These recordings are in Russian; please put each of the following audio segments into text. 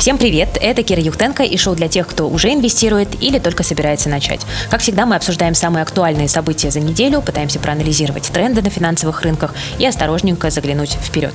Всем привет, это Кира Юхтенко и шоу для тех, кто уже инвестирует или только собирается начать. Как всегда, мы обсуждаем самые актуальные события за неделю, пытаемся проанализировать тренды на финансовых рынках и осторожненько заглянуть вперед.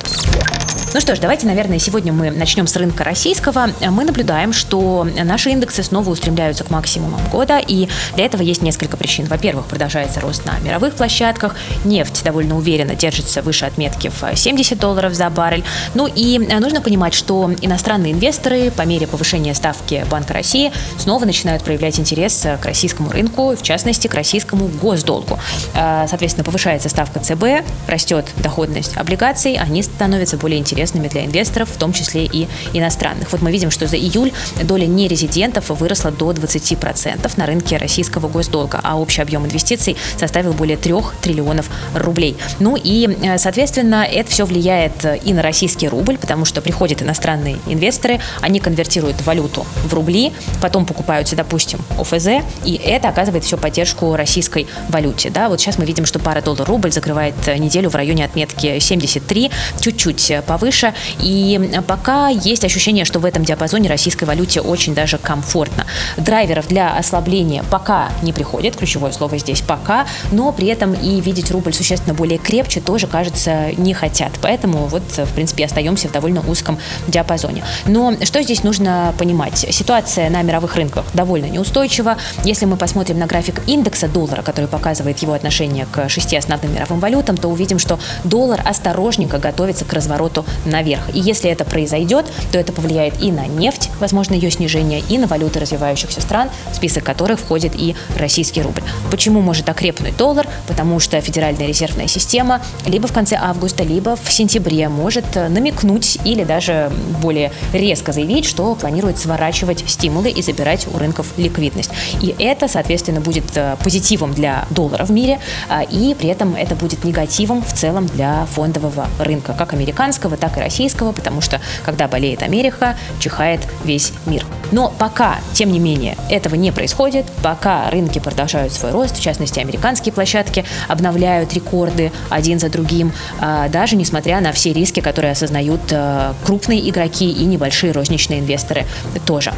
Ну что ж, давайте, наверное, сегодня мы начнем с рынка российского. Мы наблюдаем, что наши индексы снова устремляются к максимумам года, и для этого есть несколько причин. Во-первых, продолжается рост на мировых площадках, нефть довольно уверенно держится выше отметки в 70 долларов за баррель. Ну и нужно понимать, что иностранные инвесторы по мере повышения ставки Банка России снова начинают проявлять интерес к российскому рынку, в частности, к российскому госдолгу. А, соответственно, повышается ставка ЦБ, растет доходность облигаций, они становятся более интересными интересными для инвесторов, в том числе и иностранных. Вот мы видим, что за июль доля нерезидентов выросла до 20% на рынке российского госдолга, а общий объем инвестиций составил более 3 триллионов рублей. Ну и, э, соответственно, это все влияет и на российский рубль, потому что приходят иностранные инвесторы, они конвертируют валюту в рубли, потом покупаются, допустим, ОФЗ, и это оказывает все поддержку российской валюте. Да, вот сейчас мы видим, что пара доллар-рубль закрывает неделю в районе отметки 73, чуть-чуть повыше, выше. И пока есть ощущение, что в этом диапазоне российской валюте очень даже комфортно. Драйверов для ослабления пока не приходит, ключевое слово здесь пока, но при этом и видеть рубль существенно более крепче тоже, кажется, не хотят. Поэтому вот, в принципе, остаемся в довольно узком диапазоне. Но что здесь нужно понимать? Ситуация на мировых рынках довольно неустойчива. Если мы посмотрим на график индекса доллара, который показывает его отношение к шести основным мировым валютам, то увидим, что доллар осторожненько готовится к развороту наверх. И если это произойдет, то это повлияет и на нефть, возможно, ее снижение, и на валюты развивающихся стран, в список которых входит и российский рубль. Почему может окрепнуть доллар? Потому что Федеральная резервная система либо в конце августа, либо в сентябре может намекнуть или даже более резко заявить, что планирует сворачивать стимулы и забирать у рынков ликвидность. И это, соответственно, будет э, позитивом для доллара в мире, а, и при этом это будет негативом в целом для фондового рынка, как американского, так и российского, потому что когда болеет Америка, чихает весь мир. Но пока, тем не менее, этого не происходит, пока рынки продолжают свой рост, в частности, американские площадки обновляют рекорды один за другим, а, даже несмотря на все риски, которые осознают крупные игроки и небольшие розничные инвесторы тоже.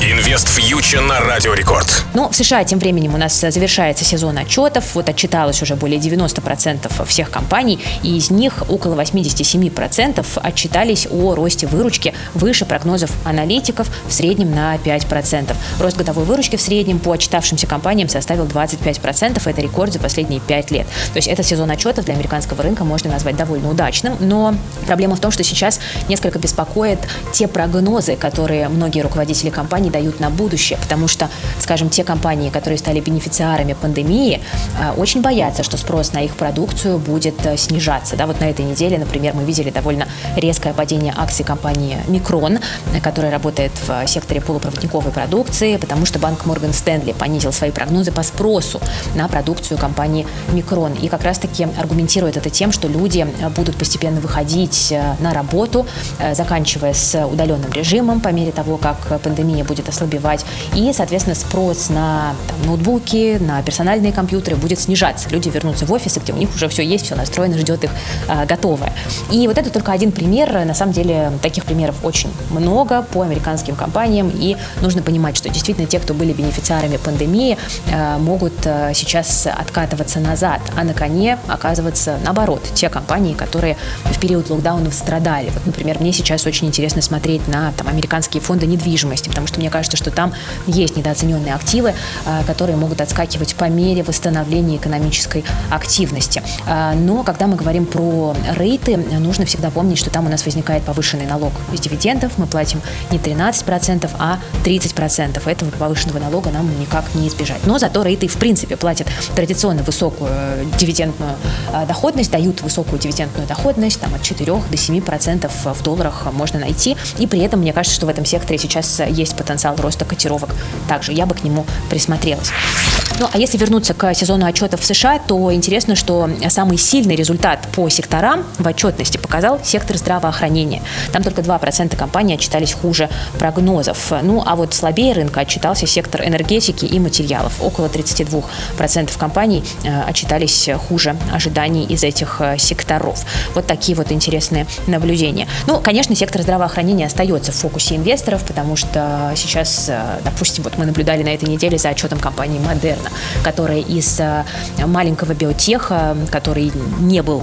Инвест фьючер на Радио Рекорд. Ну, в США тем временем у нас завершается сезон отчетов. Вот отчиталось уже более 90% всех компаний, и из них около 87% отчитались о росте выручки выше прогнозов аналитиков в среднем на 5%. Рост годовой выручки в среднем по отчитавшимся компаниям составил 25%. Это рекорд за последние 5 лет. То есть этот сезон отчетов для американского рынка можно назвать довольно удачным, но проблема в том, что сейчас несколько беспокоит те прогнозы, которые многие руководители компаний дают на будущее, потому что, скажем, те компании, которые стали бенефициарами пандемии, э, очень боятся, что спрос на их продукцию будет э, снижаться. Да, вот на этой неделе, например, мы видели довольно резкое падение акций компании Микрон, которая работает в секторе полупроводниковой продукции, потому что банк Морган Стэнли понизил свои прогнозы по спросу на продукцию компании Микрон. И как раз-таки аргументирует это тем, что люди будут постепенно выходить э, на работу, заканчивая с удаленным режимом по мере того, как пандемия будет ослабевать. И, соответственно, спрос на там, ноутбуки, на персональные компьютеры будет снижаться. Люди вернутся в офисы, где у них уже все есть, все настроено, ждет их а, готовое. И вот это только один пример. На самом деле таких примеров очень много по американским компаниям. И нужно понимать, что действительно те, кто были бенефициарами пандемии, а, могут а, сейчас откатываться назад, а на коне оказываться наоборот. Те компании, которые в период локдаунов страдали. Вот, например, мне сейчас очень интересно смотреть на там, американские фонды недвижимости, потому что мне кажется, что там есть недооцененные активы, а, которые могут отскакивать по мере восстановления экономической активности. А, но когда мы говорим про рейты, нужно всегда помнить, что там у нас возникает повышенный налог из дивидендов. Мы платим не 13%, а 30%. Этого повышенного налога нам никак не избежать. Но зато рейты в принципе платят традиционно высокую э, дивидендную э, доходность, дают высокую дивидендную доходность, там от 4 до 7% в долларах можно найти. И при этом, мне кажется, что в этом секторе сейчас есть потенциал роста котировок. Также я бы к нему присмотрелась. Ну, а если вернуться к сезону отчетов в США, то интересно, что самый сильный результат по секторам в отчетности показал сектор здравоохранения. Там только 2% компаний отчитались хуже прогнозов. Ну, а вот слабее рынка отчитался сектор энергетики и материалов. Около 32% компаний э, отчитались хуже ожиданий из этих э, секторов. Вот такие вот интересные наблюдения. Ну, конечно, сектор здравоохранения остается в фокусе инвесторов, потому что сейчас, э, допустим, вот мы наблюдали на этой неделе за отчетом компании Moderna, которая из маленького биотеха, который не был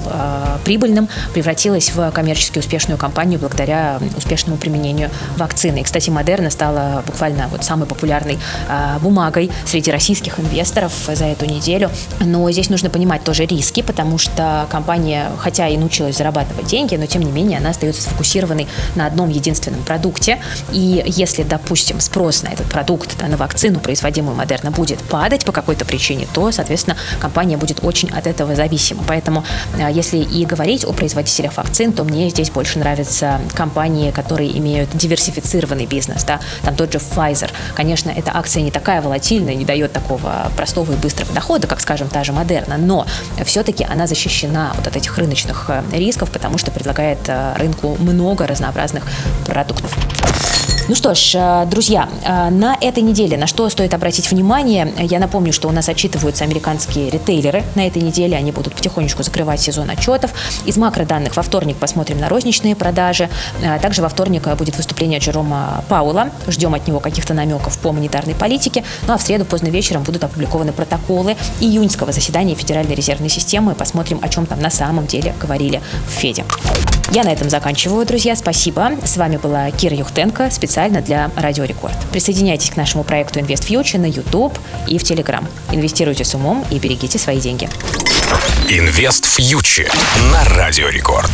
прибыльным, превратилась в коммерчески успешную компанию благодаря успешному применению вакцины. И, кстати, Модерна стала буквально вот самой популярной а, бумагой среди российских инвесторов за эту неделю. Но здесь нужно понимать тоже риски, потому что компания, хотя и научилась зарабатывать деньги, но тем не менее она остается сфокусированной на одном единственном продукте. И если, допустим, спрос на этот продукт, на вакцину, производимую Модерна, будет падать по какой-то причине, то, соответственно, компания будет очень от этого зависима. Поэтому, а, если и говорить о производителях вакцин, то мне здесь больше нравятся компании, которые имеют диверсифицированный бизнес. Да? Там тот же Pfizer. Конечно, эта акция не такая волатильная, не дает такого простого и быстрого дохода, как, скажем, та же Модерна, но все-таки она защищена вот от этих рыночных э, рисков, потому что предлагает э, рынку много разнообразных продуктов. Ну что ж, э, друзья, э, на этой неделе на что стоит обратить внимание? Я напомню, что у нас отчитываются американские ритейлеры. На этой неделе они будут потихонечку закрывать сезон отчетов. Из макроданных во вторник посмотрим на розничные продажи. Э, также во вторник будет выступление Джерома Паула. Ждем от него каких-то намеков по монетарной политике. Ну а в среду поздно вечером будут опубликованы протоколы июньского заседания Федеральной резервной системы. Посмотрим, о чем там на самом деле говорили в Феде. Я на этом заканчиваю, друзья. Спасибо. С вами была Кира Юхтенко, специально для Радио Рекорд. Присоединяйтесь к нашему проекту Invest Future на YouTube и в Telegram. Инвестируйте с умом и берегите свои деньги. Инвест Фьючер на Радио Рекорд.